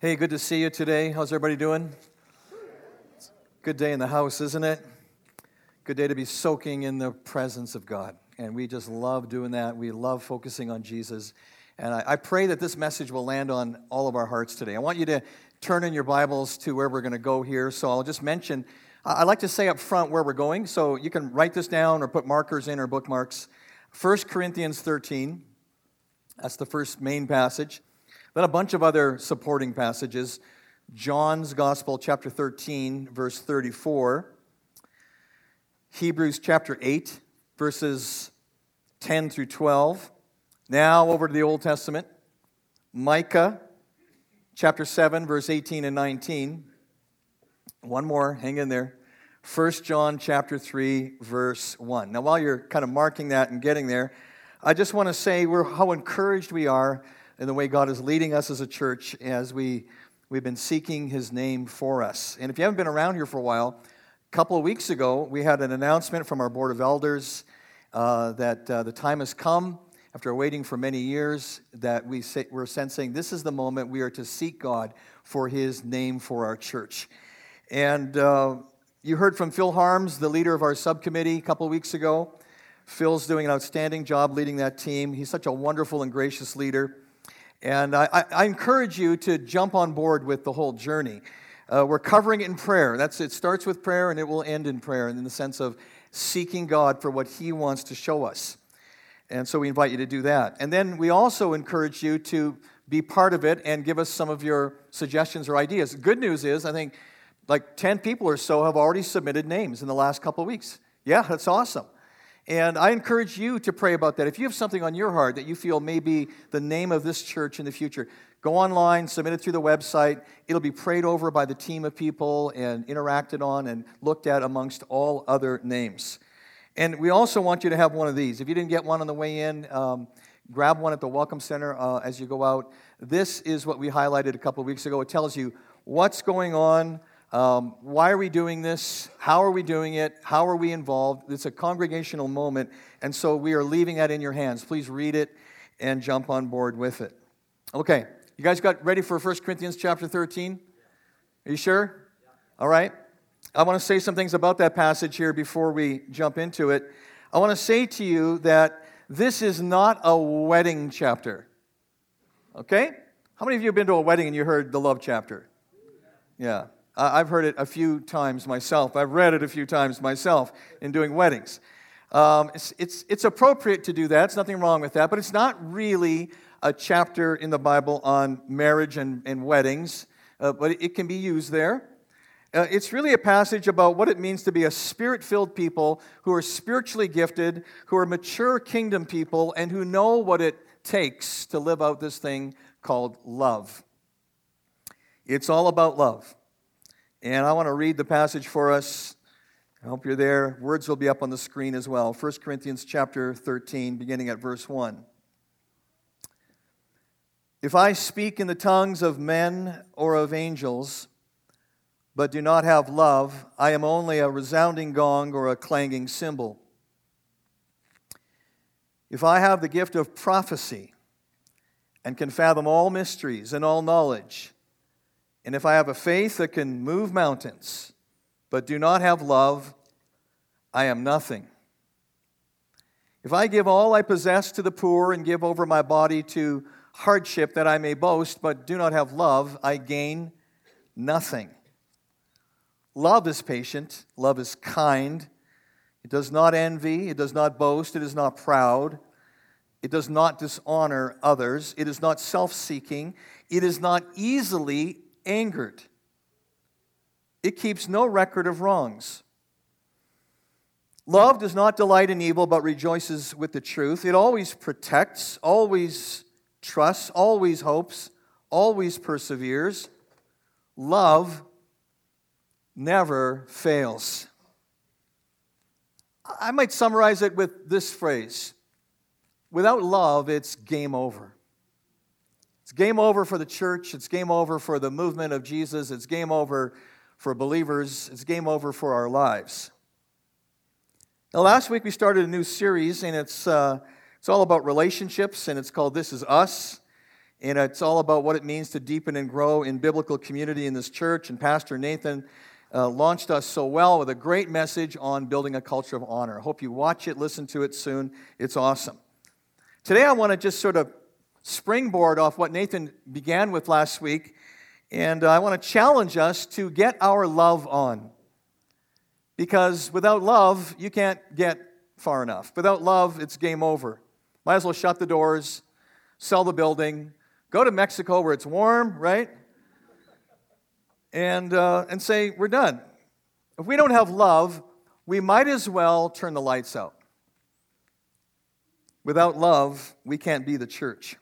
Hey, good to see you today. How's everybody doing? Good day in the house, isn't it? Good day to be soaking in the presence of God. And we just love doing that. We love focusing on Jesus. And I, I pray that this message will land on all of our hearts today. I want you to turn in your Bibles to where we're going to go here. So I'll just mention, I like to say up front where we're going. So you can write this down or put markers in or bookmarks. 1 Corinthians 13, that's the first main passage. Then a bunch of other supporting passages. John's Gospel, chapter 13, verse 34. Hebrews chapter 8, verses 10 through 12. Now over to the Old Testament. Micah chapter 7, verse 18 and 19. One more, hang in there. 1 John chapter 3, verse 1. Now, while you're kind of marking that and getting there, I just want to say we're, how encouraged we are in the way God is leading us as a church as we, we've been seeking His name for us. And if you haven't been around here for a while, a couple of weeks ago, we had an announcement from our Board of Elders uh, that uh, the time has come, after waiting for many years, that we say, we're sensing this is the moment we are to seek God for His name for our church. And uh, you heard from Phil Harms, the leader of our subcommittee, a couple of weeks ago. Phil's doing an outstanding job leading that team. He's such a wonderful and gracious leader. And I, I, encourage you to jump on board with the whole journey. Uh, we're covering it in prayer. That's, it starts with prayer and it will end in prayer, in the sense of seeking God for what He wants to show us. And so we invite you to do that. And then we also encourage you to be part of it and give us some of your suggestions or ideas. Good news is, I think like 10 people or so have already submitted names in the last couple of weeks. Yeah, that's awesome. And I encourage you to pray about that. If you have something on your heart that you feel may be the name of this church in the future, go online, submit it through the website. It'll be prayed over by the team of people and interacted on and looked at amongst all other names. And we also want you to have one of these. If you didn't get one on the way in, um, grab one at the Welcome Center uh, as you go out. This is what we highlighted a couple of weeks ago. It tells you what's going on um, why are we doing this? How are we doing it? How are we involved? It's a congregational moment, and so we are leaving that in your hands. Please read it and jump on board with it. Okay, you guys got ready for 1 Corinthians chapter 13? Are you sure? All right. I want to say some things about that passage here before we jump into it. I want to say to you that this is not a wedding chapter. Okay? How many of you have been to a wedding and you heard the love chapter? Yeah. I've heard it a few times myself. I've read it a few times myself in doing weddings. Um, it's, it's, it's appropriate to do that. There's nothing wrong with that, but it's not really a chapter in the Bible on marriage and, and weddings, uh, but it can be used there. Uh, it's really a passage about what it means to be a spirit filled people who are spiritually gifted, who are mature kingdom people, and who know what it takes to live out this thing called love. It's all about love. And I want to read the passage for us. I hope you're there. Words will be up on the screen as well. 1 Corinthians chapter 13, beginning at verse 1. If I speak in the tongues of men or of angels, but do not have love, I am only a resounding gong or a clanging cymbal. If I have the gift of prophecy and can fathom all mysteries and all knowledge, and if I have a faith that can move mountains, but do not have love, I am nothing. If I give all I possess to the poor and give over my body to hardship that I may boast, but do not have love, I gain nothing. Love is patient, love is kind. It does not envy, it does not boast, it is not proud. It does not dishonor others. It is not self seeking. It is not easily angered. It keeps no record of wrongs. Love does not delight in evil, but rejoices with the truth. It always protects, always trusts, always hopes, always perseveres. Love never fails. I might summarize it with this phrase without love, it's game over. It's game over for the church. It's game over for the movement of Jesus. It's game over for believers. It's game over for our lives. Now, last week we started a new series, and it's, uh, it's all about relationships, and it's called This Is Us. And it's all about what it means to deepen and grow in biblical community in this church. And Pastor Nathan uh, launched us so well with a great message on building a culture of honor. I hope you watch it, listen to it soon. It's awesome. Today, I want to just sort of springboard off what Nathan began with last week. And I want to challenge us to get our love on. Because without love, you can't get far enough. Without love, it's game over. Might as well shut the doors, sell the building, go to Mexico where it's warm, right? And, uh, and say, we're done. If we don't have love, we might as well turn the lights out. Without love, we can't be the church.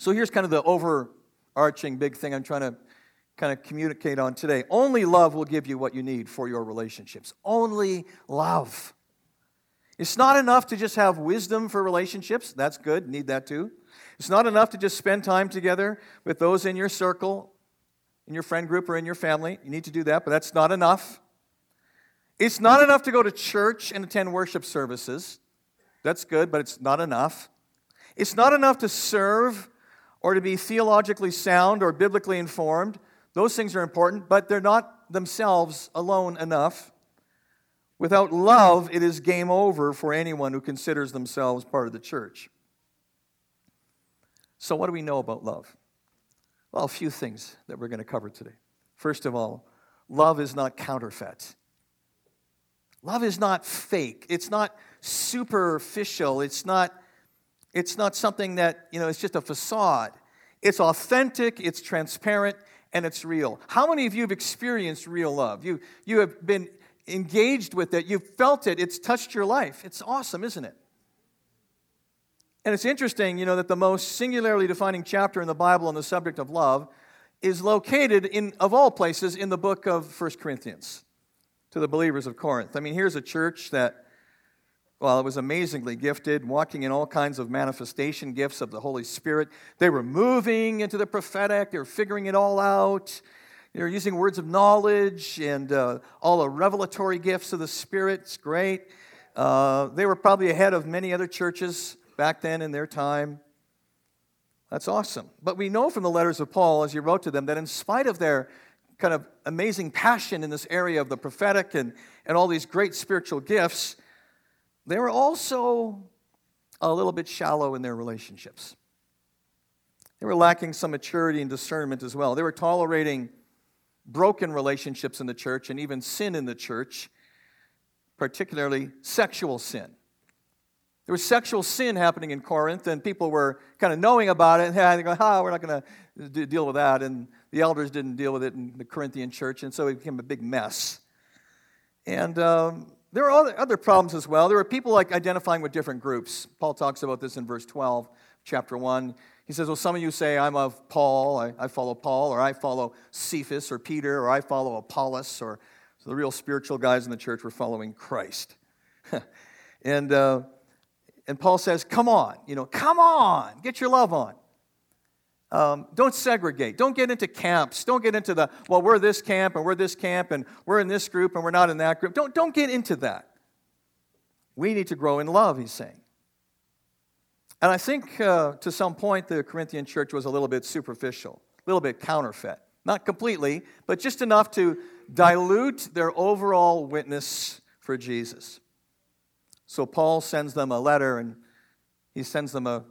So here's kind of the overarching big thing I'm trying to kind of communicate on today. Only love will give you what you need for your relationships. Only love. It's not enough to just have wisdom for relationships. That's good, need that too. It's not enough to just spend time together with those in your circle, in your friend group, or in your family. You need to do that, but that's not enough. It's not enough to go to church and attend worship services. That's good, but it's not enough. It's not enough to serve or to be theologically sound or biblically informed. Those things are important, but they're not themselves alone enough. Without love, it is game over for anyone who considers themselves part of the church. So, what do we know about love? Well, a few things that we're going to cover today. First of all, love is not counterfeit. Love is not fake. It's not superficial. It's not, it's not something that, you know, it's just a facade. It's authentic, it's transparent, and it's real. How many of you have experienced real love? You, you have been engaged with it, you've felt it, it's touched your life. It's awesome, isn't it? And it's interesting, you know, that the most singularly defining chapter in the Bible on the subject of love is located in, of all places, in the book of 1 Corinthians to the believers of Corinth. I mean, here's a church that well, it was amazingly gifted, walking in all kinds of manifestation gifts of the Holy Spirit. They were moving into the prophetic, they were figuring it all out. They were using words of knowledge and uh, all the revelatory gifts of the Spirit. It's great. Uh, they were probably ahead of many other churches back then in their time. That's awesome. But we know from the letters of Paul, as he wrote to them, that in spite of their kind of amazing passion in this area of the prophetic and, and all these great spiritual gifts, they were also a little bit shallow in their relationships. They were lacking some maturity and discernment as well. They were tolerating broken relationships in the church and even sin in the church, particularly sexual sin. There was sexual sin happening in Corinth, and people were kind of knowing about it, and they go, ah, we're not going to deal with that. And the elders didn't deal with it in the Corinthian church, and so it became a big mess. And um, there are other, problems as well. There are people like identifying with different groups. Paul talks about this in verse 12, chapter 1. He says, Well, some of you say, I'm of Paul, I, I follow Paul, or I follow Cephas or Peter, or I follow Apollos, or so the real spiritual guys in the church were following Christ. and, uh, and Paul says, Come on, you know, come on, get your love on. Um, don't segregate. Don't get into camps. Don't get into the, well, we're this camp and we're this camp and we're in this group and we're not in that group. Don't, don't get into that. We need to grow in love, he's saying. And I think uh, to some point the Corinthian church was a little bit superficial, a little bit counterfeit. Not completely, but just enough to dilute their overall witness for Jesus. So Paul sends them a letter and he sends them a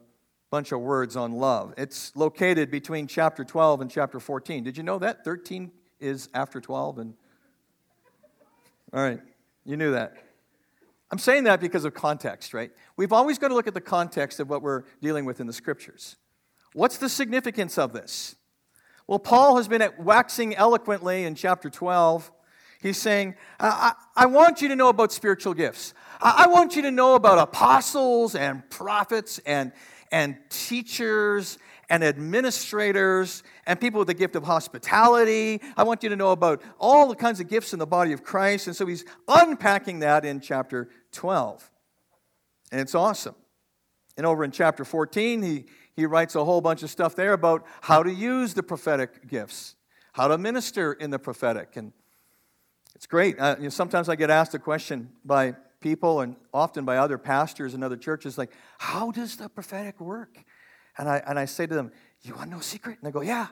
bunch of words on love. It's located between chapter 12 and chapter 14. Did you know that? 13 is after 12 and All right. You knew that. I'm saying that because of context, right? We've always got to look at the context of what we're dealing with in the scriptures. What's the significance of this? Well, Paul has been waxing eloquently in chapter 12. He's saying, I, I, I want you to know about spiritual gifts. I, I want you to know about apostles and prophets and, and teachers and administrators and people with the gift of hospitality. I want you to know about all the kinds of gifts in the body of Christ. And so he's unpacking that in chapter 12. And it's awesome. And over in chapter 14, he, he writes a whole bunch of stuff there about how to use the prophetic gifts, how to minister in the prophetic. And it's great. Uh, you know, sometimes I get asked a question by people and often by other pastors and other churches like, how does the prophetic work? And I, and I say to them, You want a secret? And they go, Yeah,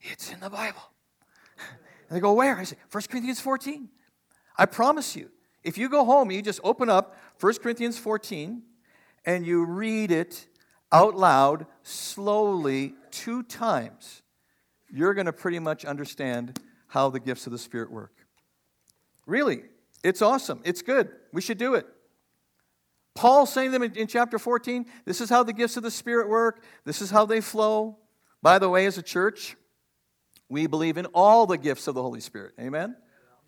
it's in the Bible. And they go, Where? I say, 1 Corinthians 14. I promise you, if you go home and you just open up 1 Corinthians 14 and you read it out loud, slowly, two times, you're going to pretty much understand how the gifts of the Spirit work. Really, it's awesome. It's good. We should do it. Paul saying them in, in, chapter 14 this is how the gifts of the Spirit work, this is how they flow. By the way, as a church, we believe in all the gifts of the Holy Spirit. Amen?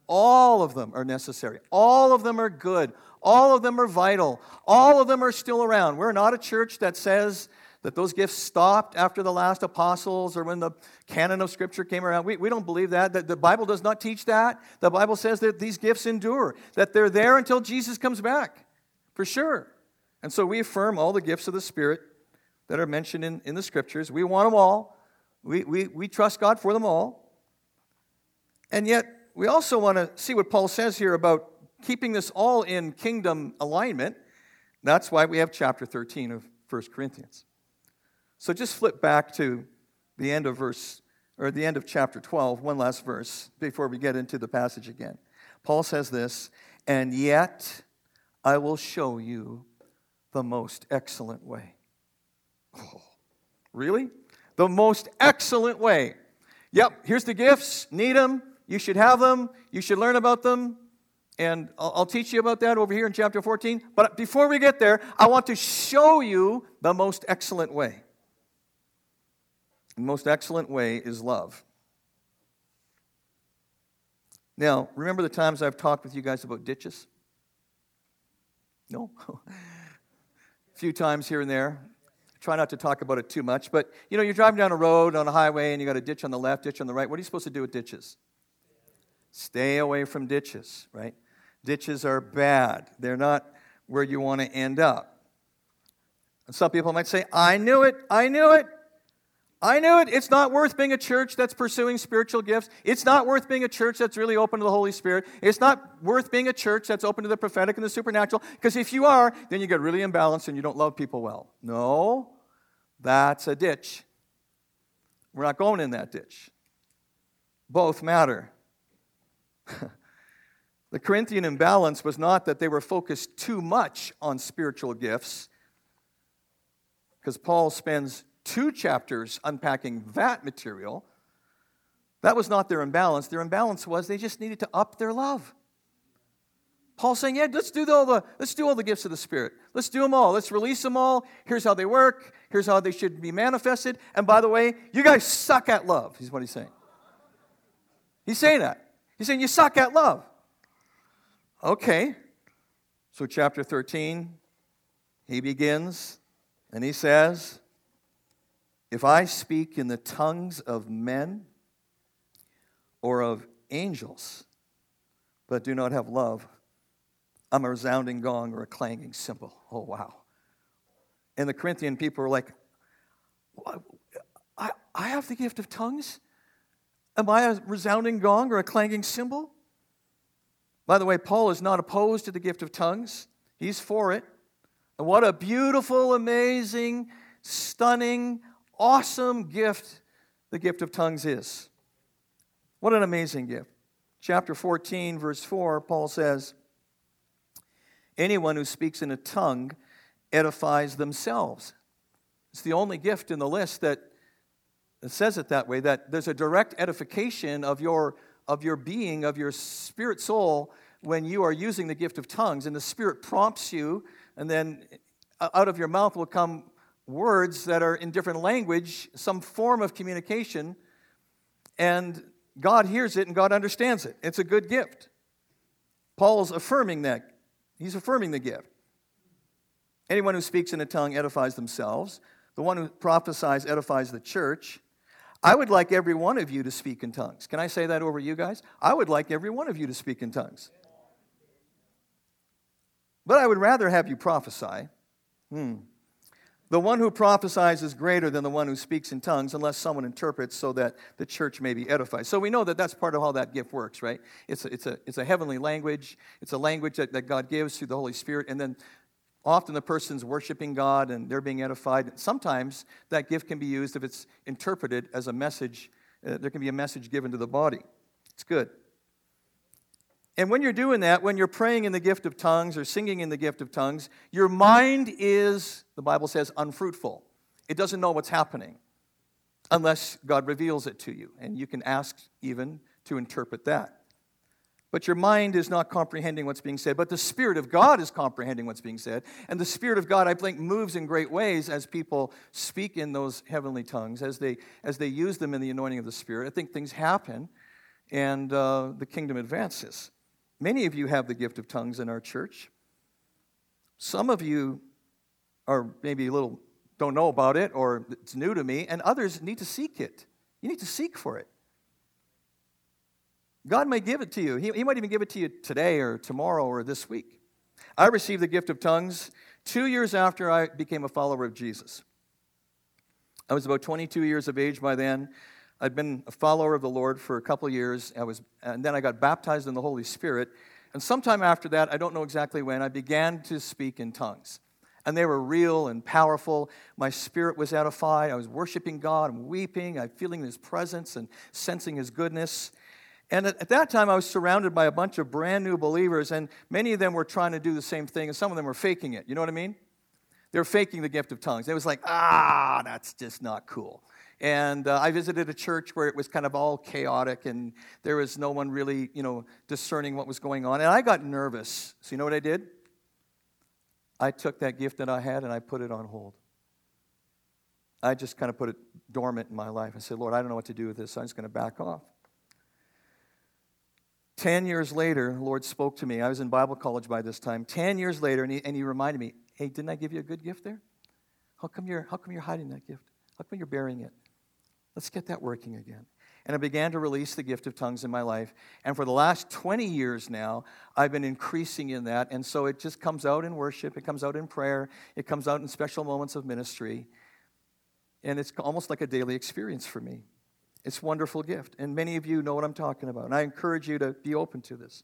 All of them are necessary. All of them are good. All of them are vital. All of them are still around. We're not a church that says that those gifts stopped after the last apostles or when the canon of Scripture came around. We, we don't believe that. The, the Bible does not teach that. The Bible says that these gifts endure, that they're there until Jesus comes back, for sure. And so we affirm all the gifts of the Spirit that are mentioned in, in the Scriptures. We want them all. We, we, we trust God for them all. And yet, we also want to see what Paul says here about keeping this all in kingdom alignment. That's why we have chapter 13 of 1 Corinthians. So just flip back to the end of verse, or the end of chapter 12, one last verse before we get into the passage again. Paul says this, and yet I will show you the most excellent way. Oh, really? The most excellent way. Yep, here's the gifts. Need them. You should have them. You should learn about them. And I'll, I'll, teach you about that over here in chapter 14. But before we get there, I want to show you the most excellent way. The most excellent way is love. Now, remember the times I've talked with you guys about ditches? No? a few times here and there. Try not to talk about it too much. But, you know, you're driving down a road on a highway and you got a ditch on the left, ditch on the right. What are you supposed to do with ditches? Stay away from ditches, right? Ditches are bad. They're not where you want to end up. And some people might say, I knew it, I knew it. I knew it. It's not worth being a church that's pursuing spiritual gifts. It's not worth being a church that's really open to the Holy Spirit. It's not worth being a church that's open to the prophetic and the supernatural. Because if you are, then you get really imbalanced and you don't love people well. No, that's a ditch. We're not going in that ditch. Both matter. the Corinthian imbalance was not that they were focused too much on spiritual gifts, because Paul spends two chapters unpacking that material. That was not their imbalance. Their imbalance was they just needed to up their love. Paul's saying, yeah, let's do all the let's do all the gifts of the Spirit. Let's do them all. Let's release them all. Here's how they work. Here's how they should be manifested. And by the way, you guys suck at love. Is what he's saying. He's saying that. He's saying, You suck at love. Okay. So, chapter 13, he begins and he says, If I speak in the tongues of men or of angels, but do not have love, I'm a resounding gong or a clanging cymbal. Oh, wow. And the Corinthian people were like, I, I have the gift of tongues? Am I a resounding gong or a clanging cymbal? By the way, Paul is not opposed to the gift of tongues, he's for it. And what a beautiful, amazing, stunning, awesome gift the gift of tongues is. What an amazing gift. Chapter 14, verse 4, Paul says, Anyone who speaks in a tongue edifies themselves. It's the only gift in the list that says it that way that there's a direct edification of your of your being of your spirit soul when you are using the gift of tongues and the spirit prompts you and then uh, out of your mouth will come words that are in different language some form of communication and god hears it and god understands it it's a good gift paul's affirming that he's affirming the gift anyone who speaks in a tongue edifies themselves the one who prophesies edifies the church I would like every one of you to speak in tongues. Can I say that over you guys? I would like every one of you to speak in tongues. But I would rather have you prophesy. Hmm. The one who prophesies is greater than the one who speaks in tongues, unless someone interprets so that the church may be edified. So we know that that's part of how that gift works, right? It's a, it's a, it's a heavenly language, it's a language that, that God gives through the Holy Spirit, and then Often the person's worshiping God and they're being edified. Sometimes that gift can be used if it's interpreted as a message. Uh, there can be a message given to the body. It's good. And when you're doing that, when you're praying in the gift of tongues or singing in the gift of tongues, your mind is, the Bible says, unfruitful. It doesn't know what's happening unless God reveals it to you. And you can ask even to interpret that. But your mind is not comprehending what's being said, but the Spirit of God is comprehending what's being said. And the Spirit of God, I think, moves in great ways as people speak in those heavenly tongues, as they, as they use them in the anointing of the Spirit. I think things happen and uh, the kingdom advances. Many of you have the gift of tongues in our church. Some of you are maybe a little don't know about it or it's new to me, and others need to seek it. You need to seek for it. God may give it to you. He, he might even give it to you today or tomorrow or this week. I received the gift of tongues two years after I became a follower of Jesus. I was about 22 years of age by then. I'd been a follower of the Lord for a couple years. I was, and then I got baptized in the Holy Spirit. And sometime after that, I don't know exactly when, I began to speak in tongues. And they were real and powerful. My spirit was edified. I was worshiping God. I'm weeping. I'm feeling His presence and sensing His goodness. And at, that time, I was surrounded by a bunch of brand new believers, and many of them were trying to do the same thing, and some of them were faking it. You know what I mean? They were faking the gift of tongues. It was like, ah, that's just not cool. And uh, I visited a church where it was kind of all chaotic and there was no one really, you know, discerning what was going on. And I got nervous. So you know what I did? I took that gift that I had and I put it on hold. I just kind of put it dormant in my life. I said, Lord, I don't know what to do with this, so I'm just going to back off. Ten years later, the Lord spoke to me. I was in Bible college by this time. Ten years later, and he, and he reminded me, hey, didn't I give you a good gift there? How come, you're, how come you're hiding that gift? How come you're burying it? Let's get that working again. And I began to release the gift of tongues in my life. And for the last 20 years now, I've been increasing in that. And so it just comes out in worship, it comes out in prayer, it comes out in special moments of ministry. And it's almost like a daily experience for me. It's a wonderful gift. And many of you know what I'm talking about. And I encourage you to be open to this.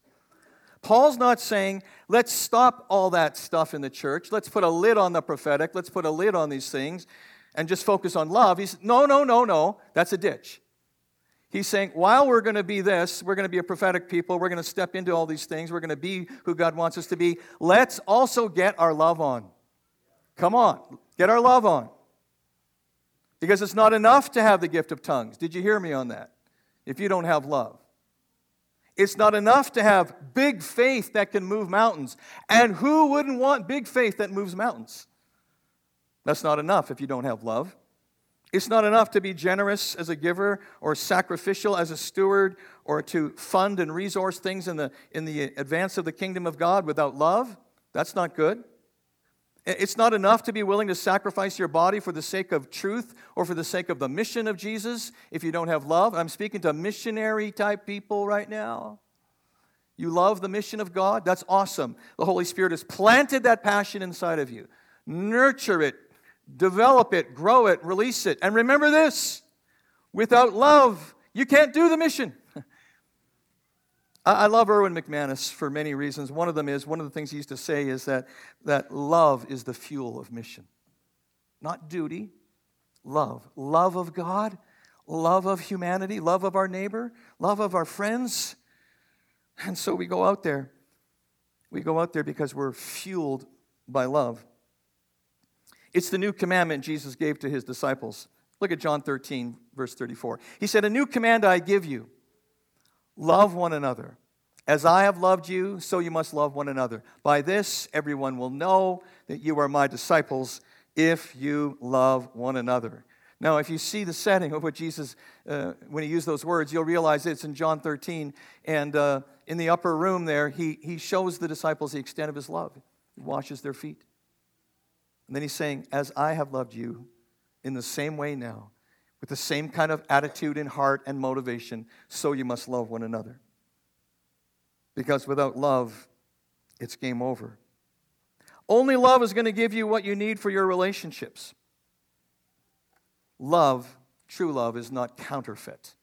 Paul's not saying, let's stop all that stuff in the church. Let's put a lid on the prophetic. Let's put a lid on these things and just focus on love. He's, no, no, no, no. That's a ditch. He's saying, while we're going to be this, we're going to be a prophetic people, we're going to step into all these things, we're going to be who God wants us to be, let's also get our love on. Come on, get our love on. Because it's not enough to have the gift of tongues. Did you hear me on that? If you don't have love. It's not enough to have big faith that can move mountains. And who wouldn't want big faith that moves mountains? That's not enough if you don't have love. It's not enough to be generous as a giver or sacrificial as a steward or to fund and resource things in the, in the advance of the kingdom of God without love. That's not good. It's not enough to be willing to sacrifice your body for the sake of truth or for the sake of the mission of Jesus if you don't have love. I'm speaking to missionary type people right now. You love the mission of God? That's awesome. The Holy Spirit has planted that passion inside of you. Nurture it, develop it, grow it, release it. And remember this without love, you can't do the mission. I love Erwin McManus for many reasons. One of them is, one of the things he used to say is that, that love is the fuel of mission. Not duty, love. Love of God, love of humanity, love of our neighbor, love of our friends. And so we go out there. We go out there because we're fueled by love. It's the new commandment Jesus gave to his disciples. Look at John 13, verse 34. He said, A new command I give you love one another. As I have loved you, so you must love one another. By this, everyone will know that you are my disciples if you love one another. Now, if you see the setting of what Jesus, uh, when he used those words, you'll realize it's in John 13. And uh, in the upper room there, he, he shows the disciples the extent of his love. He washes their feet. And then he's saying, As I have loved you, in the same way now, with the same kind of attitude and heart and motivation, so you must love one another. Because without love, it's game over. Only love is going to give you what you need for your relationships. Love, true love, is not counterfeit.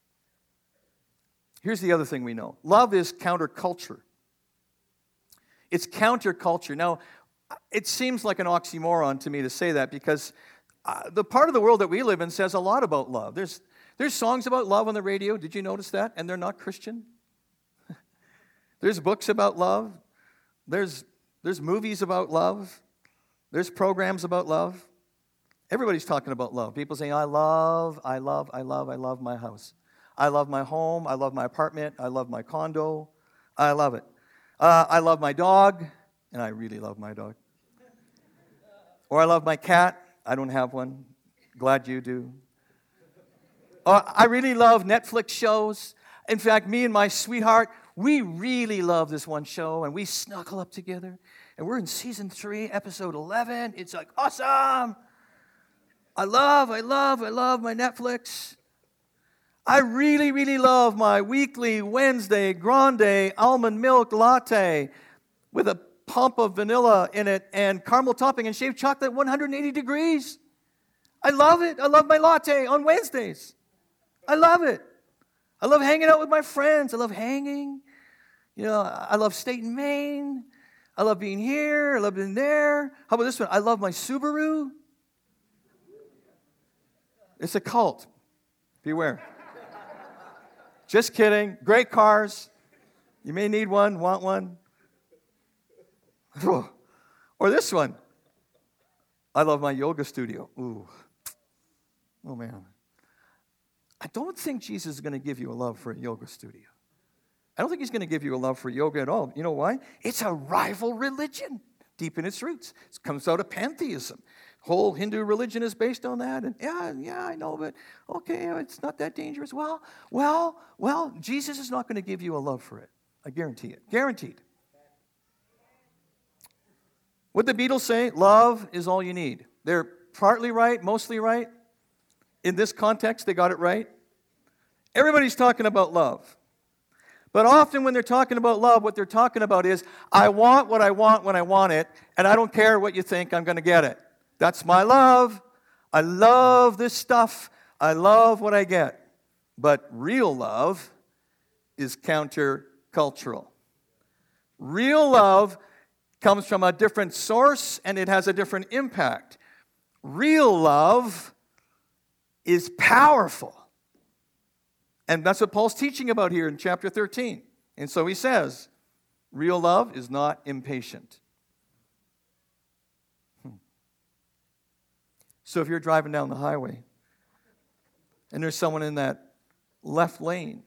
Here's the other thing we know love is counterculture. It's counterculture. Now, it seems like an oxymoron to me to say that because uh, the part of the world that we live in says a lot about love. There's, there's songs about love on the radio. Did you notice that? And they're not Christian. there's books about love. There's, there's movies about love. There's programs about love. Everybody's talking about love. People saying, I love, I love, I love, I love my house. I love my home. I love my apartment. I love my condo. I love it. Uh, I love my dog, and I really love my dog. Or I love my cat. I don't have one. Glad you do. Uh, I really love Netflix shows. In fact, me and my sweetheart, we really love this one show, and we snuggle up together. And we're in season three, episode 11. It's like awesome. I love, I love, I love my Netflix. I really, really love my weekly Wednesday grande almond milk latte with a pump of vanilla in it and caramel topping and shaved chocolate 180 degrees. I love it. I love my latte on Wednesdays. I love it. I love hanging out with my friends. I love hanging. You know, I love state in Maine. I love being here. I love being there. How about this one? I love my Subaru. It's a cult. Beware. Just kidding. Great cars. You may need one, want one. Or this one. I love my yoga studio. Ooh. Oh, man. I don't think Jesus is going to give you a love for a yoga studio. I don't think he's going to give you a love for yoga at all. You know why? It's a rival religion deep in its roots. It comes out of pantheism whole Hindu religion is based on that. And yeah, yeah, I know, but okay, it's not that dangerous. Well, well, well, Jesus is not going to give you a love for it. I guarantee it. Guaranteed. What the Beatles say, love is all you need. They're partly right, mostly right. In this context, they got it right. Everybody's talking about love. But often, when they're talking about love, what they're talking about is, I want what I want when I want it, and I don't care what you think, I'm going to get it. That's my love. I love this stuff. I love what I get. But real love is countercultural. Real love comes from a different source and it has a different impact. Real love is powerful. And that's what Paul's teaching about here in chapter 13. And so he says, real love is not impatient. Hmm. So if you're driving down the highway and there's someone in that left lane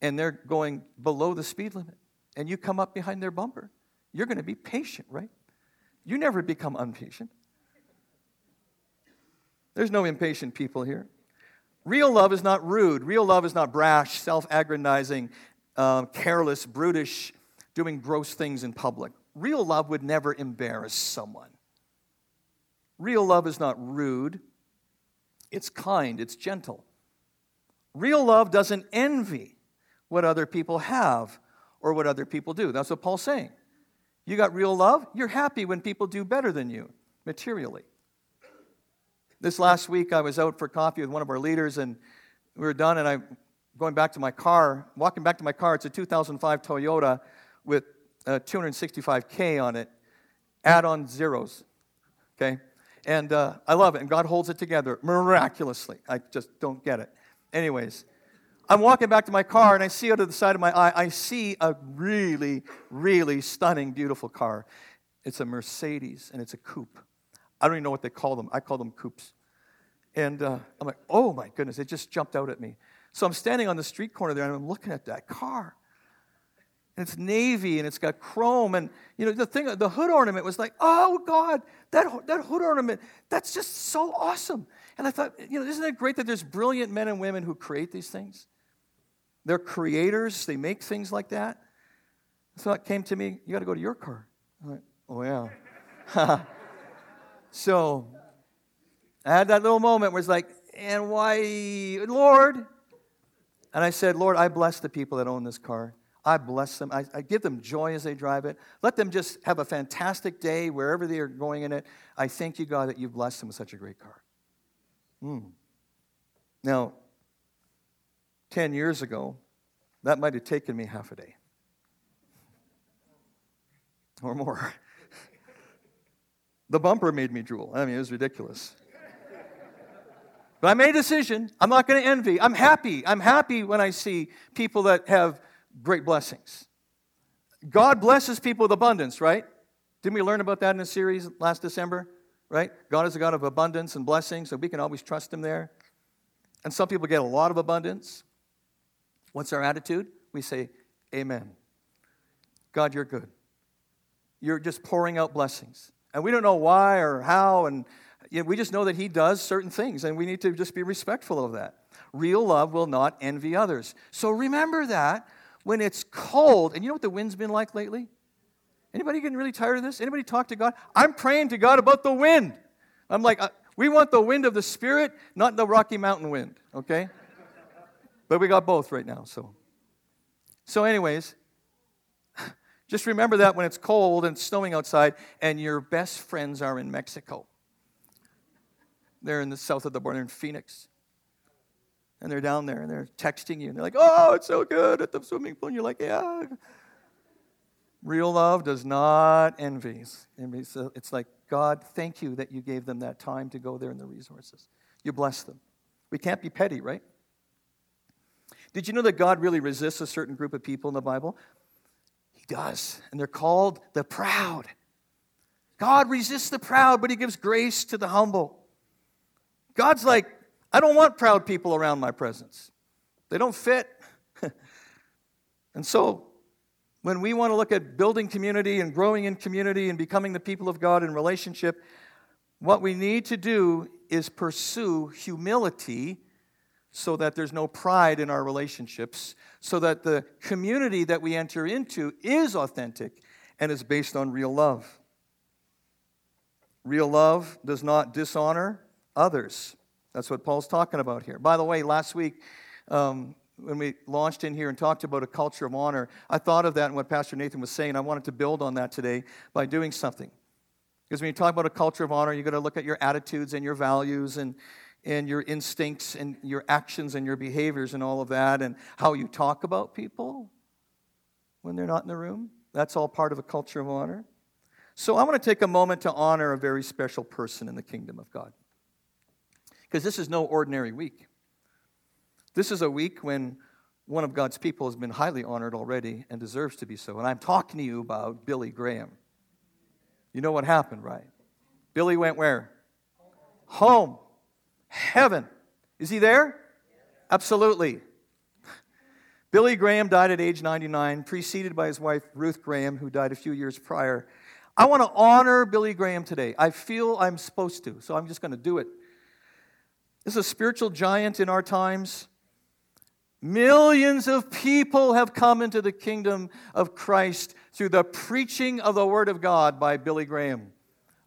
and they're going below the speed limit and you come up behind their bumper, you're going to be patient, right? You never become impatient. There's no impatient people here. Real love is not rude. Real love is not brash, self aggrandizing, um, careless, brutish, doing gross things in public. Real love would never embarrass someone. Real love is not rude, it's kind, it's gentle. Real love doesn't envy what other people have or what other people do. That's what Paul's saying. You got real love, you're happy when people do better than you materially. This last week, I was out for coffee with one of our leaders, and we were done, and I'm going back to my car, walking back to my car. It's a 2005 Toyota with 265K on it, add on zeros. Okay? And uh, I love it. And God holds it together miraculously. I just don't get it. Anyways, I'm walking back to my car and I see out of the side of my eye, I see a really, really stunning, beautiful car. It's a Mercedes and it's a coupe. I don't even know what they call them. I call them coupes. And uh, I'm like, oh my goodness, it just jumped out at me. So I'm standing on the street corner there and I'm looking at that car. And it's navy and it's got chrome. And, you know, the thing, the hood ornament was like, oh God, that, that hood ornament, that's just so awesome. And I thought, you know, isn't it great that there's brilliant men and women who create these things? They're creators, they make things like that. So it came to me, you got to go to your car. I'm like, oh, yeah. so I had that little moment where it's like, and why, Lord? And I said, Lord, I bless the people that own this car. I bless them. I, I, give them joy as they drive it. Let them just have a fantastic day wherever they are going in it. I thank you, God, that you've blessed them with such a great car. Mm. Now, 10 years ago, that might have taken me half a day or more. The bumper made me drool. I mean, it was ridiculous. But I made a decision. I'm not going to envy. I'm happy. I'm happy when I see people that have great blessings. God blesses people with abundance, right? Didn't we learn about that in a series last December? Right? God is a God of abundance and blessing, so we can always trust Him there. And some people get a lot of abundance. What's our attitude? We say, Amen. God, you're good. You're just pouring out blessings. And we don't know why or how, and we just know that He does certain things, and we need to just be respectful of that. Real love will not envy others. So remember that when it's cold, and you know what the wind's been like lately? Anybody getting really tired of this? Anybody talk to God? I'm praying to God about the wind. I'm like, uh, we want the wind of the Spirit, not the Rocky Mountain wind, okay? But we got both right now, so. So, anyways, just remember that when it's cold and snowing outside and your best friends are in Mexico. They're in the south of the border in Phoenix. And they're down there and they're texting you and they're like, oh, it's so good at the swimming pool. And you're like, yeah. Real love does not envy. Uh, it's like, God, thank you that you gave them that time to go there and the resources. You bless them. We can't be petty, right? Did you know that God really resists a certain group of people in the Bible? He does. And they're called the proud. God resists the proud, but he gives grace to the humble. God's like, I don't want proud people around my presence. They don't fit. and so when we want to look at building community and growing in community and becoming the people of God in relationship, what we need to do is pursue humility so that there's no pride in our relationships, so that the community that we enter into is authentic and is based on real love. Real love does not dishonor others. That's what Paul's talking about here. By the way, last week, um, when we launched in here and talked about a culture of honor, I thought of that and what Pastor Nathan was saying. I wanted to build on that today by doing something. Because when you talk about a culture of honor, you've got to look at your attitudes and your values and, and your instincts and your actions and your behaviors and all of that and how you talk about people when they're not in the room. That's all part of a culture of honor. So I want to take a moment to honor a very special person in the kingdom of God. Because this is no ordinary week. This is a week when one of God's people has been highly honored already and deserves to be so. And I'm talking to you about Billy Graham. You know what happened, right? Billy went where? Home. Heaven. Is he there? Absolutely. Billy Graham died at age 99, preceded by his wife Ruth Graham, who died a few years prior. I want to honor Billy Graham today. I feel I'm supposed to, so I'm just going to do it. This is a spiritual giant in our times. Millions of people have come into the kingdom of Christ through the preaching of the Word of God by Billy Graham,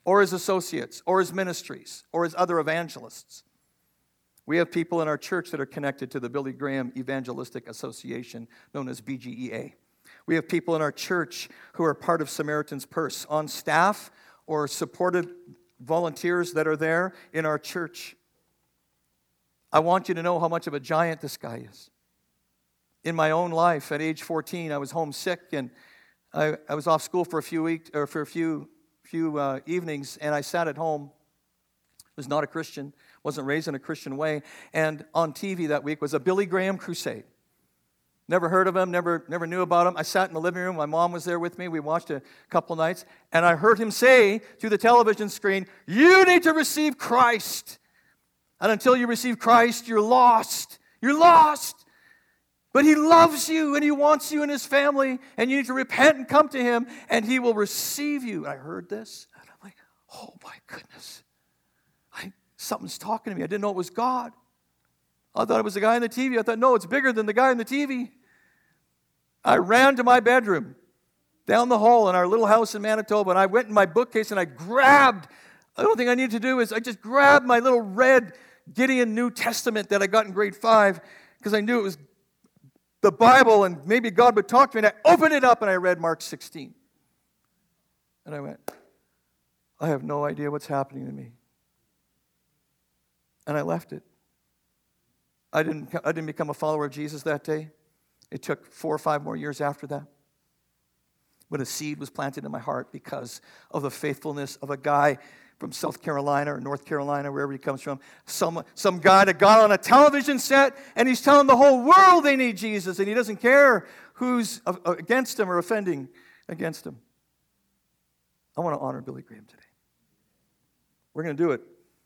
or his associates, or his ministries, or his other evangelists. We have people in our church that are connected to the Billy Graham Evangelistic Association, known as BGEA. We have people in our church who are part of Samaritan's Purse on staff or supported volunteers that are there in our church. I want you to know how much of a giant this guy is in my own life at age 14 i was homesick and i, I was off school for a few weeks or for a few few uh, evenings and i sat at home was not a christian wasn't raised in a christian way. And on tv that week was a billy graham crusade. Never heard of him never never knew about him. I sat in the living room. My mom was there with me. We watched a couple nights. And i heard him say through the television screen you need to receive christ. And until you receive christ you're lost. You're lost. But he loves you and he wants you in his family, and you need to repent and come to him, and he will receive you. I heard this, and I'm like, oh my goodness. Something's talking to me. I didn't know it was God. I thought it was the guy on the TV. I thought, no, it's bigger than the guy on the TV. I ran to my bedroom down the hall in our little house in Manitoba, and I went in my bookcase and I grabbed, the only thing I needed to do is I just grabbed my little red Gideon New Testament that I got in grade five because I knew it was the Bible and maybe God would talk to me. And I opened it up and I read Mark 16. And I went, I have no idea what's happening to me. And I left it. I didn't, I didn't become a follower of Jesus that day. It took four or five more years after that. when a seed was planted in my heart because of the faithfulness of a guy from South Carolina or North Carolina, wherever he comes from. Some, some guy that got on a television set and he's telling the whole world they need Jesus and he doesn't care who's against him or offending against him. I want to honor Billy Graham today. We're going to do it.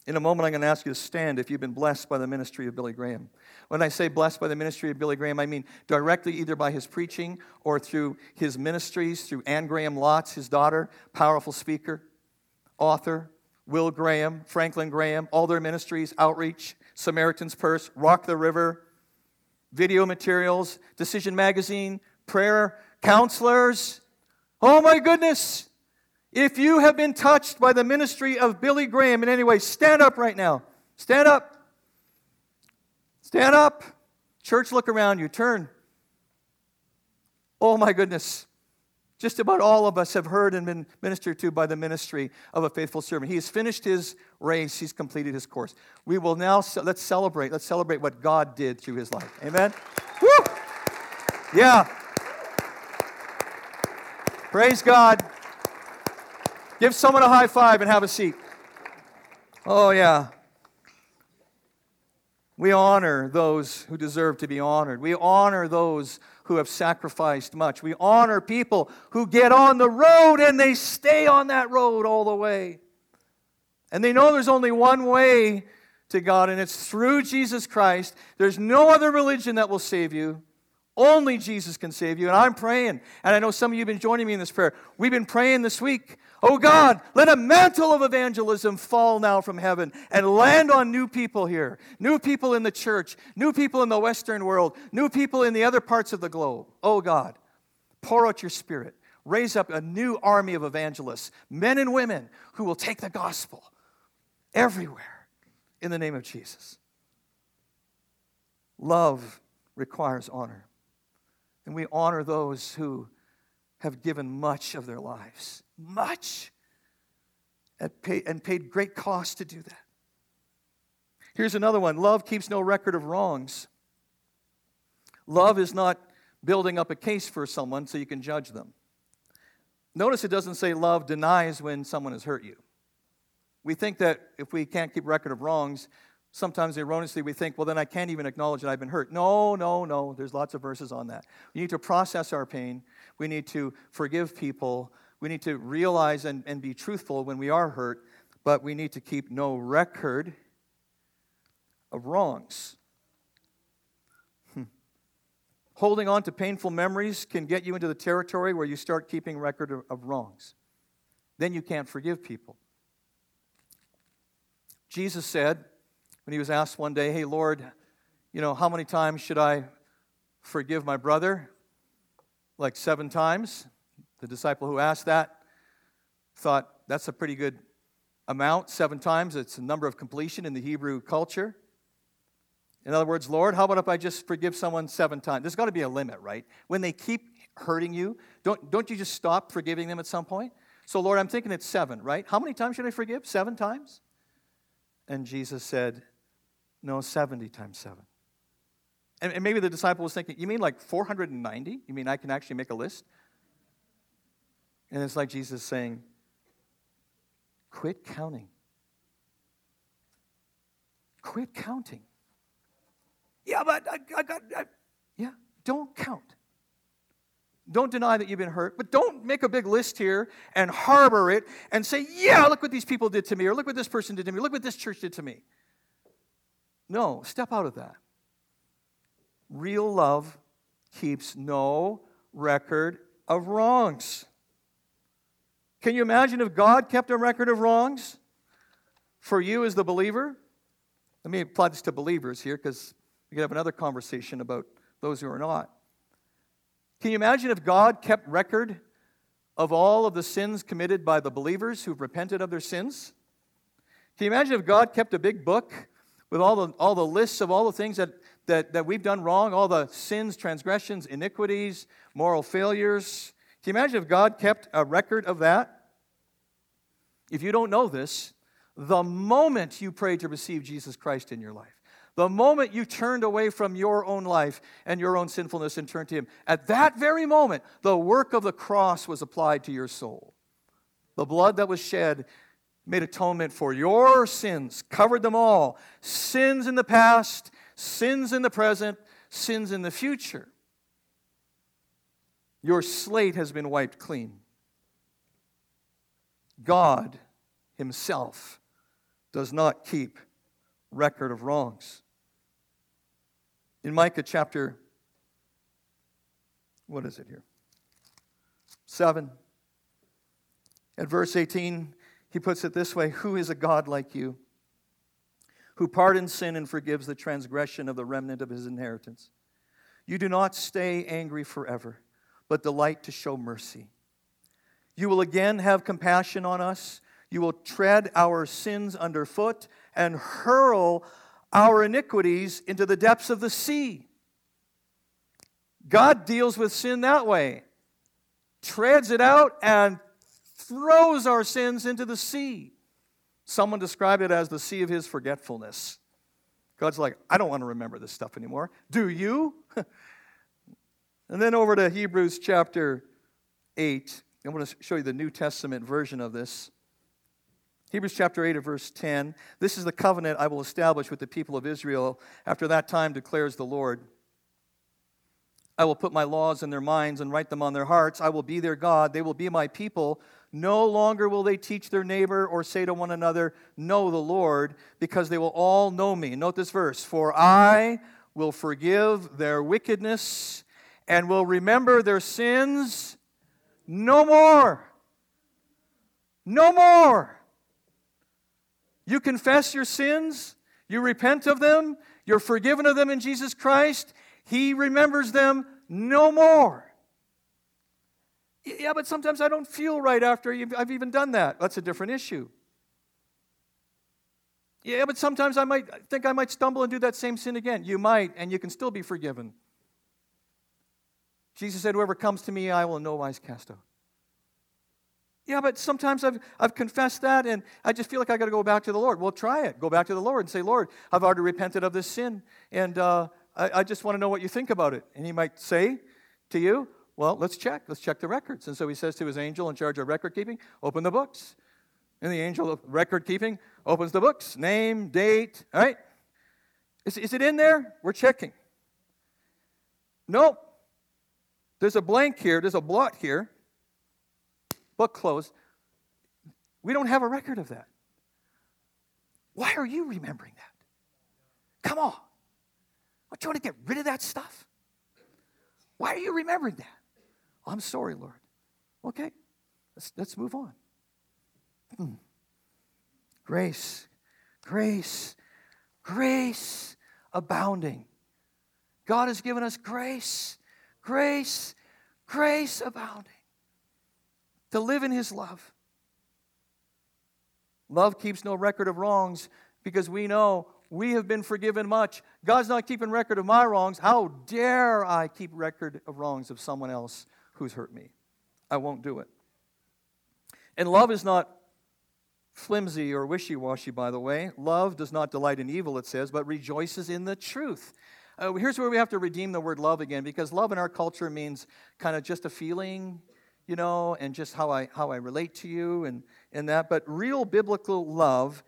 In a moment, I'm going to ask you to stand if you've been blessed by the ministry of Billy Graham. When I say blessed by the ministry of Billy Graham, I mean directly either by his preaching or through his ministries, through Anne Graham Lotz, his daughter, powerful speaker, author, Will Graham, Franklin Graham, all their ministries, outreach, Samaritan's Purse, Rock the River, video materials, Decision Magazine, prayer counselors. Oh my goodness. If you have been touched by the ministry of Billy Graham in any way, stand up right now. Stand up. Stand up. Church, look around you. Turn. Oh my goodness. Just about all of us have heard and been ministered to by the ministry of a faithful servant. He has finished his race, he's completed his course. We will now, let's celebrate. Let's celebrate what God did through his life. Amen? Woo! Yeah. Praise God. Give someone a high five and have a seat. Oh, yeah. We honor those who deserve to be honored. We honor those who have sacrificed much. We honor people who get on the road and they stay on that road all the way. And they know there's only one way to God, and it's through Jesus Christ. There's no other religion that will save you. Only Jesus can save you. And I'm praying, and I know some of you have been joining me in this prayer. We've been praying this week. Oh God, let a mantle of evangelism fall now from heaven and land on new people here, new people in the church, new people in the Western world, new people in the other parts of the globe. Oh God, pour out your spirit. Raise up a new army of evangelists, men and women who will take the gospel everywhere in the name of Jesus. Love requires honor. And we honor those who have given much of their lives, much, and, pay, and paid great cost to do that. Here's another one love keeps no record of wrongs. Love is not building up a case for someone so you can judge them. Notice it doesn't say love denies when someone has hurt you. We think that if we can't keep record of wrongs, Sometimes erroneously we think, well, then I can't even acknowledge that I've been hurt. No, no, no. There's lots of verses on that. We need to process our pain. We need to forgive people. We need to realize and, and be truthful when we are hurt, but we need to keep no record of wrongs. Hmm. Holding on to painful memories can get you into the territory where you start keeping record of, of wrongs. Then you can't forgive people. Jesus said, when he was asked one day, Hey, Lord, you know, how many times should I forgive my brother? Like seven times. The disciple who asked that thought, That's a pretty good amount, seven times. It's a number of completion in the Hebrew culture. In other words, Lord, how about if I just forgive someone seven times? There's got to be a limit, right? When they keep hurting you, don't, don't you just stop forgiving them at some point? So, Lord, I'm thinking it's seven, right? How many times should I forgive? Seven times? And Jesus said, no, 70 times 7. And, and maybe the disciple was thinking, You mean like 490? You mean I can actually make a list? And it's like Jesus saying, Quit counting. Quit counting. Yeah, but I, I got, I, yeah, don't count. Don't deny that you've been hurt, but don't make a big list here and harbor it and say, yeah, look what these people did to me, or look what this person did to me, look what this church did to me. No, step out of that. Real love keeps no record of wrongs. Can you imagine if God kept a record of wrongs for you as the believer? Let me apply this to believers here because we could have another conversation about those who are not. Can you imagine if God kept record of all of the sins committed by the believers who've repented of their sins? Can you imagine if God kept a big book with all the, all the lists of all the things that, that, that we've done wrong, all the sins, transgressions, iniquities, moral failures. Can you imagine if God kept a record of that? If you don't know this, the moment you pray to receive Jesus Christ in your life, The moment you turned away from your own life and your own sinfulness and turned to Him, at that very moment, the work of the cross was applied to your soul. The blood that was shed made atonement for your sins, covered them all sins in the past, sins in the present, sins in the future. Your slate has been wiped clean. God Himself does not keep record of wrongs. In Micah chapter, what is it here? 7. At verse 18, he puts it this way Who is a God like you, who pardons sin and forgives the transgression of the remnant of his inheritance? You do not stay angry forever, but delight to show mercy. You will again have compassion on us. You will tread our sins underfoot and hurl our iniquities into the depths of the sea. God deals with sin that way, treads it out, and throws our sins into the sea. Someone described it as the sea of his forgetfulness. God's like, I don't want to remember this stuff anymore. Do you? and then over to Hebrews chapter 8. I want to show you the New Testament version of this. Hebrews chapter 8 verse 10. This is the covenant I will establish with the people of Israel after that time, declares the Lord. I will put my laws in their minds and write them on their hearts. I will be their God. They will be my people. No longer will they teach their neighbor or say to one another, Know the Lord, because they will all know me. Note this verse For I will forgive their wickedness and will remember their sins no more. No more. You confess your sins, you repent of them, you're forgiven of them in Jesus Christ. He remembers them no more. Yeah, but sometimes I don't feel right after I've even done that. That's a different issue. Yeah, but sometimes I might think I might stumble and do that same sin again. You might, and you can still be forgiven. Jesus said, Whoever comes to me, I will in no wise cast out. Yeah, but sometimes I've, I've confessed that and I just feel like I got to go back to the Lord. Well, try it. Go back to the Lord and say, Lord, I've already repented of this sin and uh, I, I just want to know what you think about it. And he might say to you, Well, let's check. Let's check the records. And so he says to his angel in charge of record keeping, Open the books. And the angel of record keeping opens the books name, date, all right? Is, is it in there? We're checking. Nope. There's a blank here, there's a blot here book closed. We don't have a record of that. Why are you remembering that? Come on. Don't you want to get rid of that stuff? Why are you remembering that? I'm sorry, Lord. Okay, let's, let's move on. Hmm. Grace, grace, grace abounding. God has given us grace, grace, grace abounding to live in His love. Love keeps no record of wrongs because we know we have been forgiven much. God's not keeping record of my wrongs. How dare I keep record of wrongs of someone else who's hurt me? I won't do it. And love is not flimsy or wishy washy, by the way. Love does not delight in evil, it says, but rejoices in the truth. Uh, here's where we have to redeem the word love again because love in our culture means kind of just a feeling, you know, and just how I, how I relate to you and, and that. But real biblical love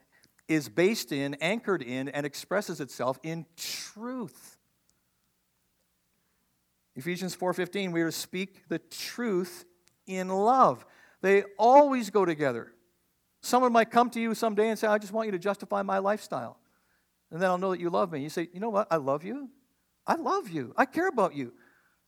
is based in, anchored in, and expresses itself in truth. Ephesians 4:15 we are to speak the truth in love. They always go together. Someone might come to you someday and say, "I just want you to justify my lifestyle." And then I'll know that you love me. You say, "You know what? I love you. I love you. I care about you.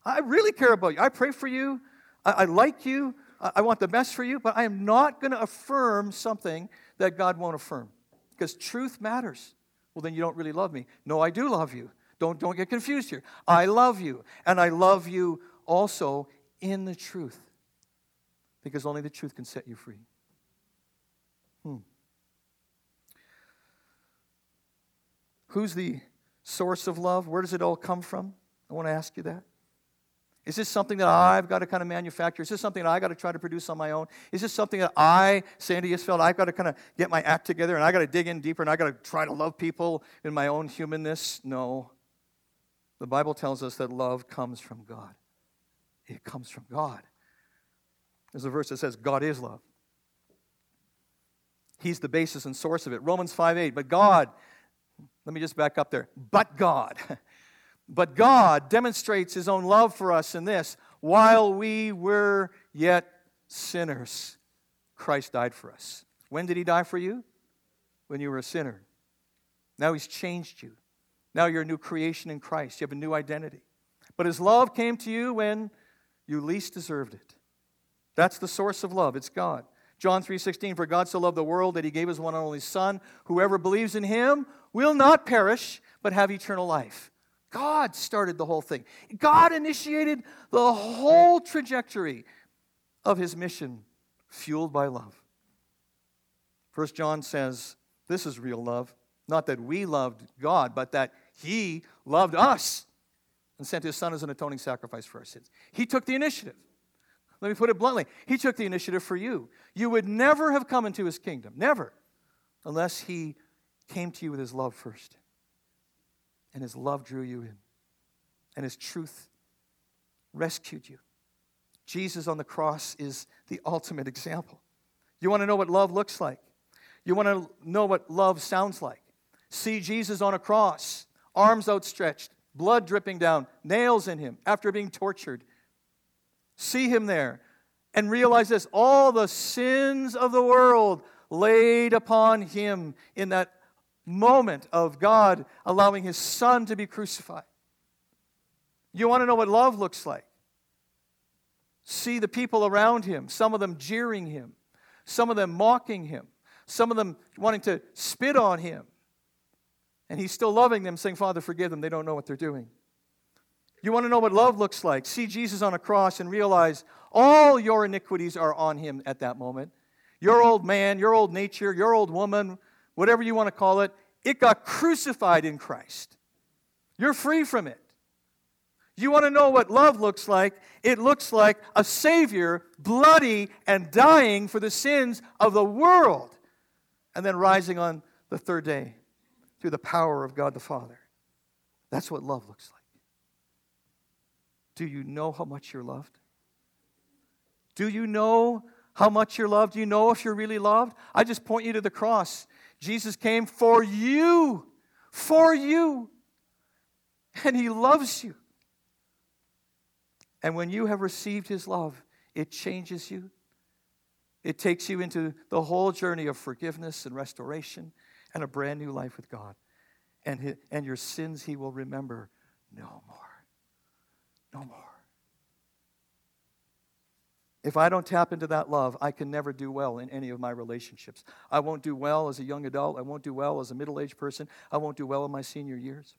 I really care about you. I pray for you. I, I like you. I, I want the best for you, but I am not going to affirm something that God won't affirm because truth matters. Well, then you don't really love me. No, I do love you. Don't, don't get confused here. I love you, and I love you also in the truth because only the truth can set you free. Hmm. Who's the source of love? Where does it all come from? I want to ask you that. Is this something that I've got to kind of manufacture? Is this something that I've got to try to produce on my own? Is this something that I, Sandy Isfeld, I've got to kind of get my act together and I've got to dig in deeper and I've got to try to love people in my own humanness? No. The Bible tells us that love comes from God. It comes from God. There's a verse that says, God is love. He's the basis and source of it. Romans 5 8. But God, let me just back up there. But God. But God demonstrates his own love for us in this while we were yet sinners, Christ died for us. When did he die for you? When you were a sinner. Now he's changed you. Now you're a new creation in Christ. You have a new identity. But his love came to you when you least deserved it. That's the source of love. It's God. John 3:16 For God so loved the world that he gave his one and only son whoever believes in him will not perish but have eternal life. God started the whole thing. God initiated the whole trajectory of his mission, fueled by love. First John says, This is real love. Not that we loved God, but that he loved us and sent his son as an atoning sacrifice for our sins. He took the initiative. Let me put it bluntly. He took the initiative for you. You would never have come into his kingdom, never, unless he came to you with his love first and his love drew you in, and his truth rescued you. Jesus on the cross is the ultimate example. You want to know what love looks like? You want to know what love sounds like? See Jesus on a cross, arms outstretched, blood dripping down, nails in him after being tortured. See him there and realize this all the sins of the world laid upon him in that moment of God allowing his son to be crucified. You want to know what love looks like? See the people around him, some of them jeering him, some of them mocking him, some of them wanting to spit on him. And he's still loving them, saying, Father, forgive them. They don't know what they're doing. You want to know what love looks like? See Jesus on a cross and realize all your iniquities are on him at that moment. Your old man, your old nature, your old woman, whatever you want to call it, it got crucified in Christ. You're free from it. You want to know what love looks like? It looks like a Savior, bloody and dying for the sins of the world, and then rising on the third day through the power of God the Father. That's what love looks like. Do you know how much you're loved? Do you know how much you're loved? Do you know if you're really loved? I just point you to the cross. Jesus came for you, for you. And he loves you. And when you have received his love, it changes you. It takes you into the whole journey of forgiveness and restoration and a brand new life with God. And, his, and your sins he will remember no more. No more. If I don't tap into that love, I can never do well in any of my relationships. I won't do well as a young adult. I won't do well as a middle aged person. I won't do well in my senior years.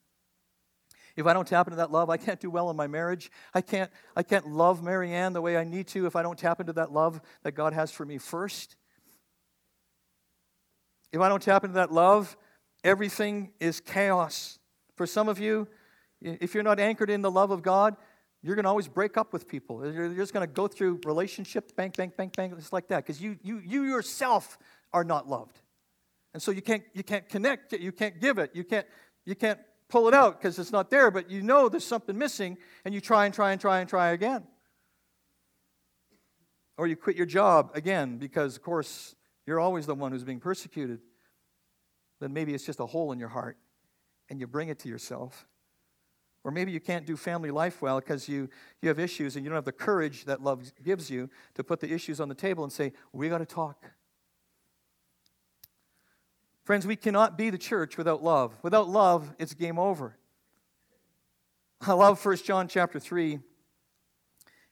If I don't tap into that love, I can't do well in my marriage. I can't, I can't love Marianne the way I need to if I don't tap into that love that God has for me first. If I don't tap into that love, everything is chaos. For some of you, if you're not anchored in the love of God, you're going to always break up with people. You're just going to go through relationships, bang, bang, bang, bang, just like that, because you, you, you yourself are not loved. And so you can't, you can't connect it, you can't give it, you can't, you can't pull it out because it's not there, but you know there's something missing, and you try and try and try and try again. Or you quit your job again because, of course, you're always the one who's being persecuted. Then maybe it's just a hole in your heart, and you bring it to yourself. Or maybe you can't do family life well because you, you have issues and you don't have the courage that love gives you to put the issues on the table and say, We got to talk. Friends, we cannot be the church without love. Without love, it's game over. I love 1 John chapter 3.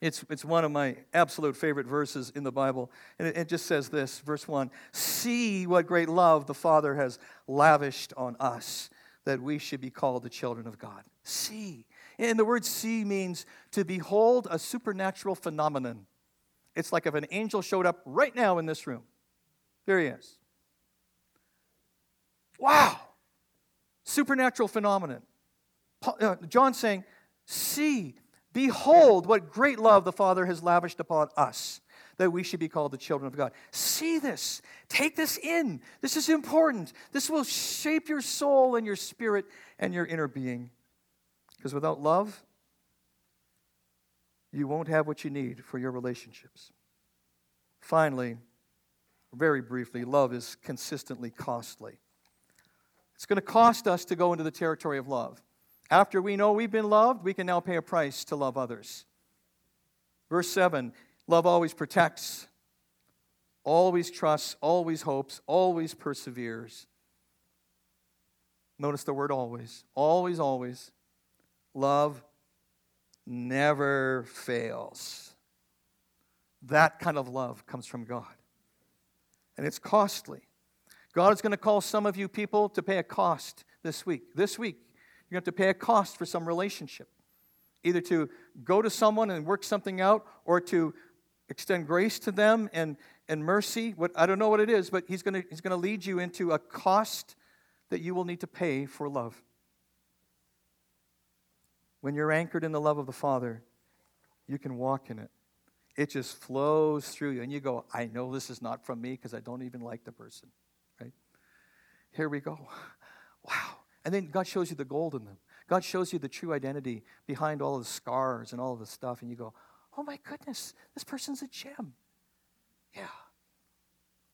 It's, it's one of my absolute favorite verses in the Bible. And it, it just says this, verse 1 See what great love the Father has lavished on us, that we should be called the children of God see. And the word see means to behold a supernatural phenomenon. It's like if an angel showed up right now in this room. There he is. Wow! Supernatural phenomenon. Uh, John saying, see, Behold, what great love the Father has lavished upon us, that we should be called the children of God. See this. Take this in. This is important. This will shape your soul and your spirit and your inner being. Because without love, you won't have what you need for your relationships. Finally, very briefly, love is consistently costly. It's going to cost us to go into the territory of love. After we know we've been loved, we can now pay a price to love others. Verse 7 love always protects, always trusts, always hopes, always perseveres. Notice the word always. Always, always. Love never fails. That kind of love comes from God. And it's costly. God is going to call some of you people to pay a cost this week. This week, you have to pay a cost for some relationship. Either to go to someone and work something out or to extend grace to them and, and mercy. What, I don't know what it is, but he's going he's to lead you into a cost that you will need to pay for love. When you're anchored in the love of the Father, you can walk in it. It just flows through you. And you go, I know this is not from me because I don't even like the person. Right? Here we go. Wow. And then God shows you the gold in them. God shows you the true identity behind all of the scars and all of the stuff. And you go, oh my goodness, this person's a gem. Yeah.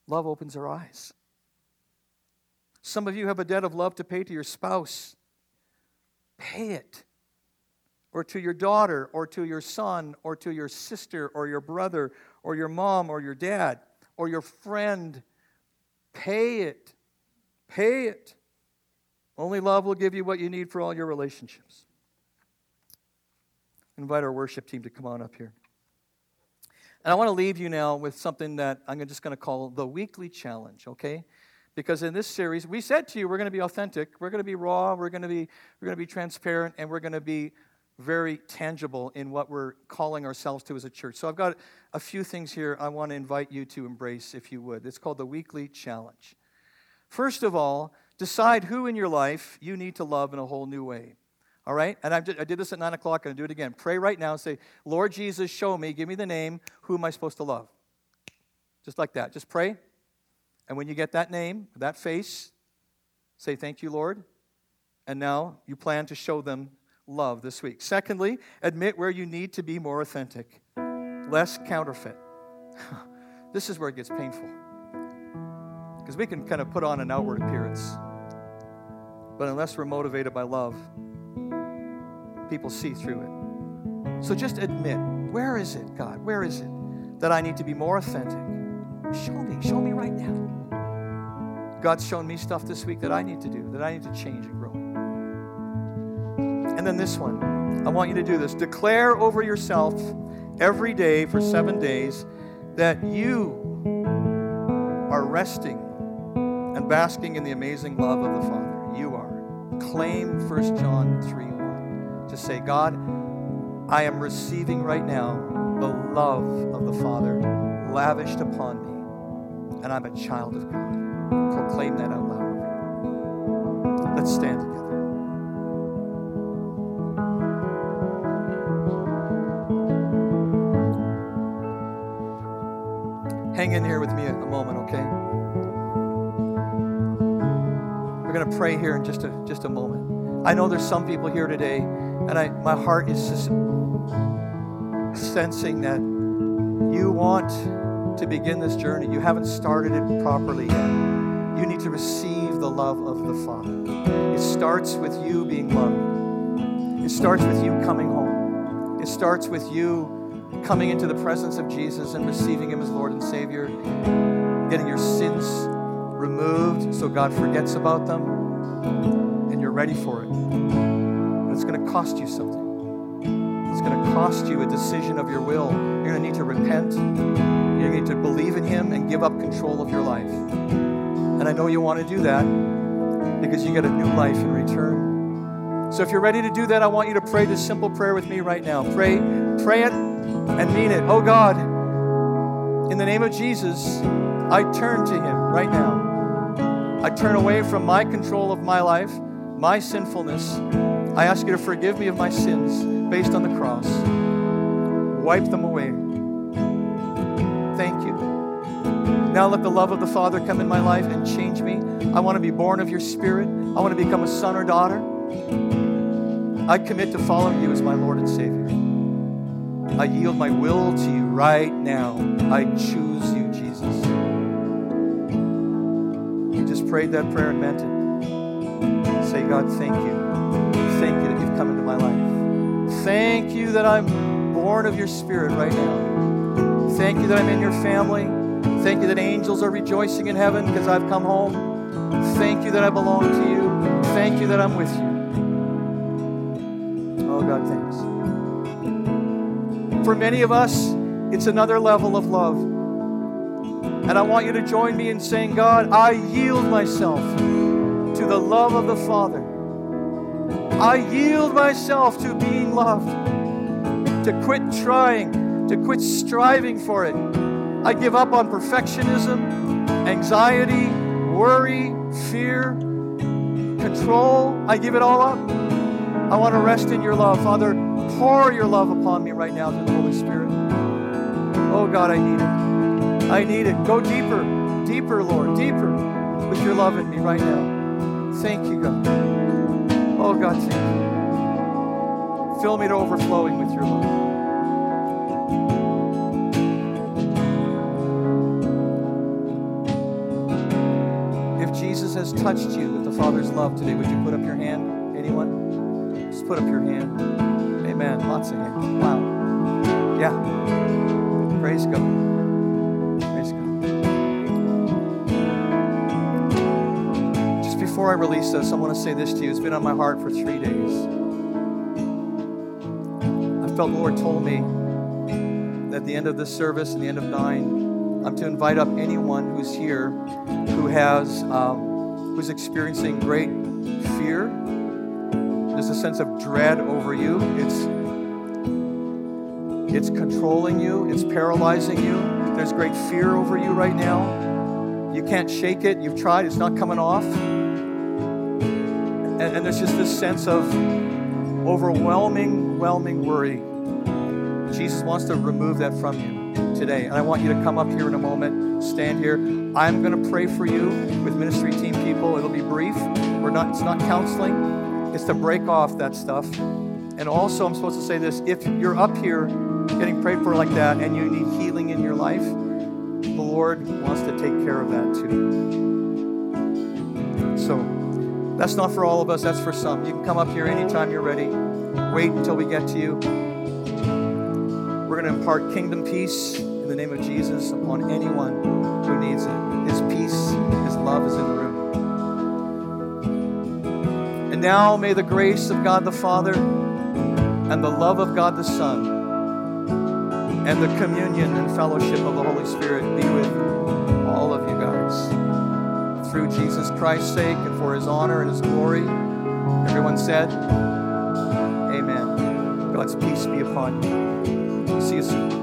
Love opens our eyes. Some of you have a debt of love to pay to your spouse. Pay it. Or to your daughter, or to your son, or to your sister, or your brother, or your mom, or your dad, or your friend. Pay it. Pay it. Only love will give you what you need for all your relationships. Invite our worship team to come on up here. And I want to leave you now with something that I'm just going to call the weekly challenge, okay? Because in this series, we said to you, we're going to be authentic, we're going to be raw, we're going to be, we're going to be transparent, and we're going to be very tangible in what we're calling ourselves to as a church. So I've got a few things here I want to invite you to embrace, if you would. It's called the weekly challenge. First of all, Decide who in your life you need to love in a whole new way. All right? And I did, this at 9 o'clock, and I do it again. Pray right now and say, Lord Jesus, show me, give me the name. Who am I supposed to love? Just like that. Just pray. And when you get that name, that face, say, Thank you, Lord. And now you plan to show them love this week. Secondly, admit where you need to be more authentic, less counterfeit. this is where it gets painful. Because we can kind of put on an outward appearance. But unless we're motivated by love, people see through it. So just admit where is it, God? Where is it that I need to be more authentic? Show me, show me right now. God's shown me stuff this week that I need to do, that I need to change and grow. And then this one, I want you to do this. Declare over yourself every day for seven days that you are resting and basking in the amazing love of the Father claim 1 John 3 1. To say, God, I am receiving right now the love of the Father lavished upon me, and I'm a child of God. Proclaim that out loud. Let's stand together. Hang in here with me a moment, okay? Going to pray here in just a, just a moment. I know there's some people here today, and I, my heart is just sensing that you want to begin this journey. You haven't started it properly yet. You need to receive the love of the Father. It starts with you being loved, it starts with you coming home, it starts with you coming into the presence of Jesus and receiving Him as Lord and Savior, getting your sins removed so God forgets about them, and you're ready for it. But it's going to cost you something. It's going to cost you a decision of your will. You're going to need to repent. You're going to need to believe in Him and give up control of your life. And I know you want to do that because you get a new life in return. So if you're ready to do that, I want you to pray this simple prayer with me right now. Pray, pray it and mean it. Oh God, in the name of Jesus, I turn to Him right now. I turn away from my control of my life, my sinfulness. I ask you to forgive me of my sins. based on the cross. Wipe them away. Thank you. Now let the love of the Father come in my life and change me. I want to be born of your Spirit. I want to become a son or daughter. I commit to follow you as my Lord and Savior. I yield my will to you right now. I choose you, prayed that prayer and meant it. Say, God, thank you. Thank you that you've come into my life. Thank you that I'm born of your Spirit right now. Thank you that I'm in your family. Thank you that angels are rejoicing in heaven because I've come home. Thank you that I belong to you. Thank you that I'm with you. Oh, God, thanks. For many of us, it's another level of love. And I want you to join me in saying, God, I yield myself to the love of the Father. I yield myself to being loved, to quit trying, to quit striving for it. I give up on perfectionism, anxiety, worry, fear, control. I give it all up. I want to rest in your love. Father, pour your love upon me right now through the Holy Spirit. Oh God, I need it. I need it. Go deeper, deeper, Lord, deeper with your love in me right now. Thank you, God. Oh God, thank you. Fill me to overflowing with your love. If Jesus has touched you with the Father's love today, would you put up your hand? Anyone? Just put up your hand. Amen. Lots of hands. Wow. Yeah. Praise God. Before I release this, I want to say this to you. It's been on my heart for three days. I felt the Lord told me that at the end of this service and the end of nine, I'm to invite up anyone who's here who has um, who's experiencing great fear. There's a sense of dread over you. It's it's controlling you. It's paralyzing you. There's great fear over you right now. You can't shake it. You've tried. It's not coming off. And, and there's just this sense of overwhelming, whelming worry. Jesus wants to remove that from you today. And I want you to come up here in a moment, stand here. I'm going to pray for you with ministry team people. It'll be brief. We're not it's not counseling. It's to break off that stuff. And also I'm supposed to say this, if you're up here getting prayed for like that and you need healing in your life, the Lord wants to take care of that too. That's not for all of us, that's for some. You can come up here anytime you're ready. Wait until we get to you. We're going to impart kingdom peace in the name of Jesus upon anyone who needs it. His peace, His love is in the room. And now may the grace of God the Father and the love of God the Son and the communion and fellowship of the Holy Spirit be with you through Jesus Christ's sake and for his honor and his glory. Everyone said, Amen. God's peace be upon you. See you soon.